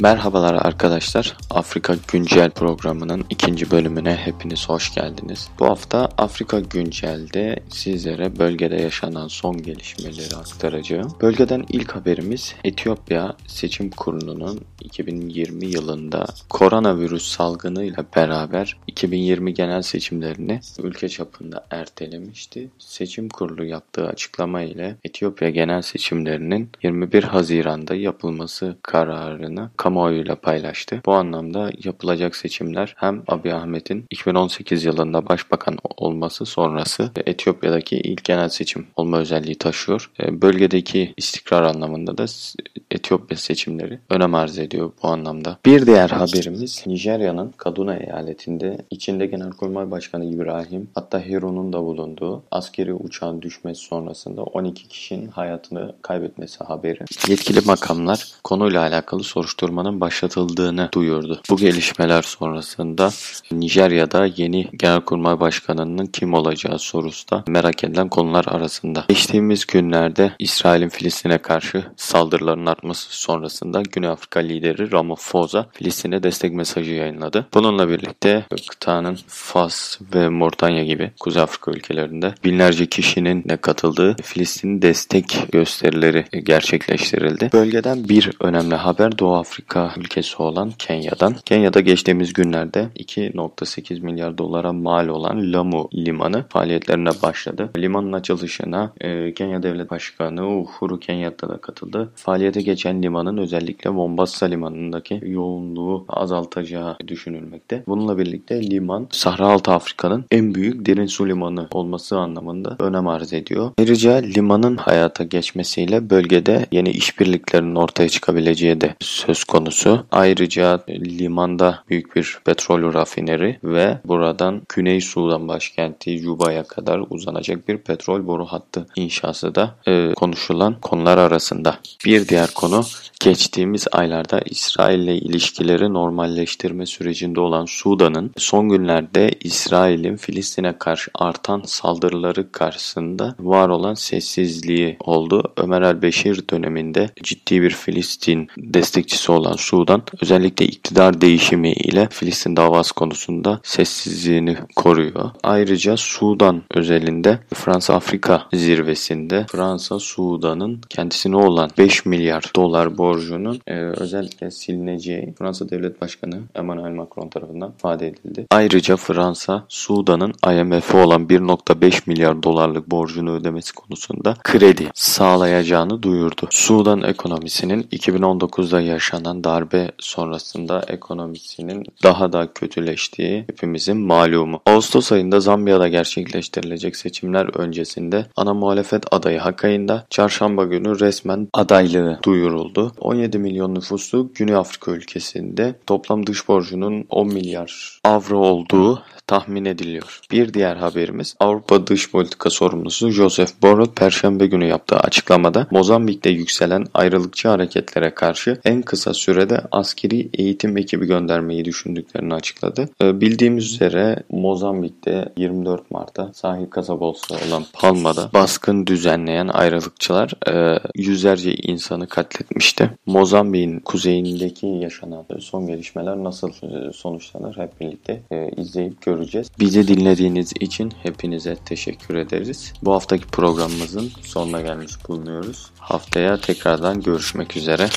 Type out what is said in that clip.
Merhabalar arkadaşlar. Afrika Güncel programının ikinci bölümüne hepiniz hoş geldiniz. Bu hafta Afrika Güncel'de sizlere bölgede yaşanan son gelişmeleri aktaracağım. Bölgeden ilk haberimiz Etiyopya Seçim Kurulu'nun 2020 yılında koronavirüs salgını ile beraber 2020 genel seçimlerini ülke çapında ertelemişti. Seçim Kurulu yaptığı açıklama ile Etiyopya genel seçimlerinin 21 Haziran'da yapılması kararını kamuoyuyla paylaştı. Bu anlamda yapılacak seçimler hem Abiy Ahmet'in 2018 yılında başbakan olması sonrası Etiyopya'daki ilk genel seçim olma özelliği taşıyor. E, bölgedeki istikrar anlamında da Etiyopya seçimleri önem arz ediyor bu anlamda. Bir diğer haberimiz Nijerya'nın Kaduna eyaletinde içinde Genelkurmay Başkanı İbrahim hatta Hero'nun da bulunduğu askeri uçağın düşmesi sonrasında 12 kişinin hayatını kaybetmesi haberi. Yetkili makamlar konuyla alakalı soruşturmanın başlatıldığını duyurdu. Bu gelişmeler sonrasında Nijerya'da yeni Genelkurmay Başkanı'nın kim olacağı sorusu da merak edilen konular arasında. Geçtiğimiz günlerde İsrail'in Filistin'e karşı saldırılarının artması sonrasında Güney Afrika lideri Ramaphosa Filistin'e destek mesajı yayınladı. Bununla birlikte kıtanın Fas ve Moritanya gibi Kuzey Afrika ülkelerinde binlerce kişinin de katıldığı Filistin destek gösterileri gerçekleştirildi. Bölgeden bir önemli haber Doğu Afrika ülkesi olan Kenya'dan. Kenya'da geçtiğimiz günlerde 2.8 milyar dolara mal olan Lamu Limanı faaliyetlerine başladı. Limanın açılışına e, Kenya Devlet Başkanı Uhuru Kenyatta da katıldı. Faaliyete geçen limanın özellikle Mombasa limanındaki yoğunluğu azaltacağı düşünülmekte. Bununla birlikte liman Sahra-Altı Afrika'nın en büyük derin su limanı olması anlamında önem arz ediyor. Ayrıca limanın hayata geçmesiyle bölgede yeni işbirliklerinin ortaya çıkabileceği de söz konusu. Ayrıca limanda büyük bir petrol rafineri ve buradan Güney Sudan başkenti Juba'ya kadar uzanacak bir petrol boru hattı inşası da e, konuşulan konular arasında. Bir diğer konu geçtiğimiz aylarda İsrail ile ilişkileri normalleştirme sürecinde olan Sudan'ın son günlerde İsrail'in Filistin'e karşı artan saldırıları karşısında var olan sessizliği oldu. Ömer el-Beşir döneminde ciddi bir Filistin destekçisi olan Sudan özellikle iktidar değişimi ile Filistin davası konusunda sessizliğini koruyor. Ayrıca Sudan özelinde Fransa-Afrika zirvesinde Fransa Sudan'ın kendisine olan 5 milyar dolar borcunun e, özellikle silineceği Fransa Devlet Başkanı Emmanuel Macron tarafından ifade edildi. Ayrıca Fransa Sudan'ın IMF'e olan 1.5 milyar dolarlık borcunu ödemesi konusunda kredi sağlayacağını duyurdu. Sudan ekonomisinin 2019'da yaşanan darbe sonrasında ekonomisinin daha da kötüleştiği hepimizin malumu. Ağustos ayında Zambiya'da gerçekleştirilecek seçimler öncesinde ana muhalefet adayı Hakay'ında çarşamba günü resmen adaylığı duyuruldu. 17 milyon nüfuslu Güney Afrika ülkesinde toplam dış borcunun 10 milyar avro olduğu tahmin ediliyor. Bir diğer haberimiz Avrupa Dış Politika Sorumlusu Joseph Borrell Perşembe günü yaptığı açıklamada Mozambik'te yükselen ayrılıkçı hareketlere karşı en kısa sürede askeri eğitim ekibi göndermeyi düşündüklerini açıkladı. Ee, bildiğimiz üzere Mozambik'te 24 Mart'ta sahil kasabası olan Palma'da baskın düzenleyen ayrılıkçılar e, yüzlerce insanı katletmişti. Mozambik'in kuzeyindeki yaşanan son gelişmeler nasıl e, sonuçlanır hep birlikte e, izleyip göreceğiz. Bizi dinlediğiniz için hepinize teşekkür ederiz. Bu haftaki programımızın sonuna gelmiş bulunuyoruz. Haftaya tekrardan görüşmek üzere.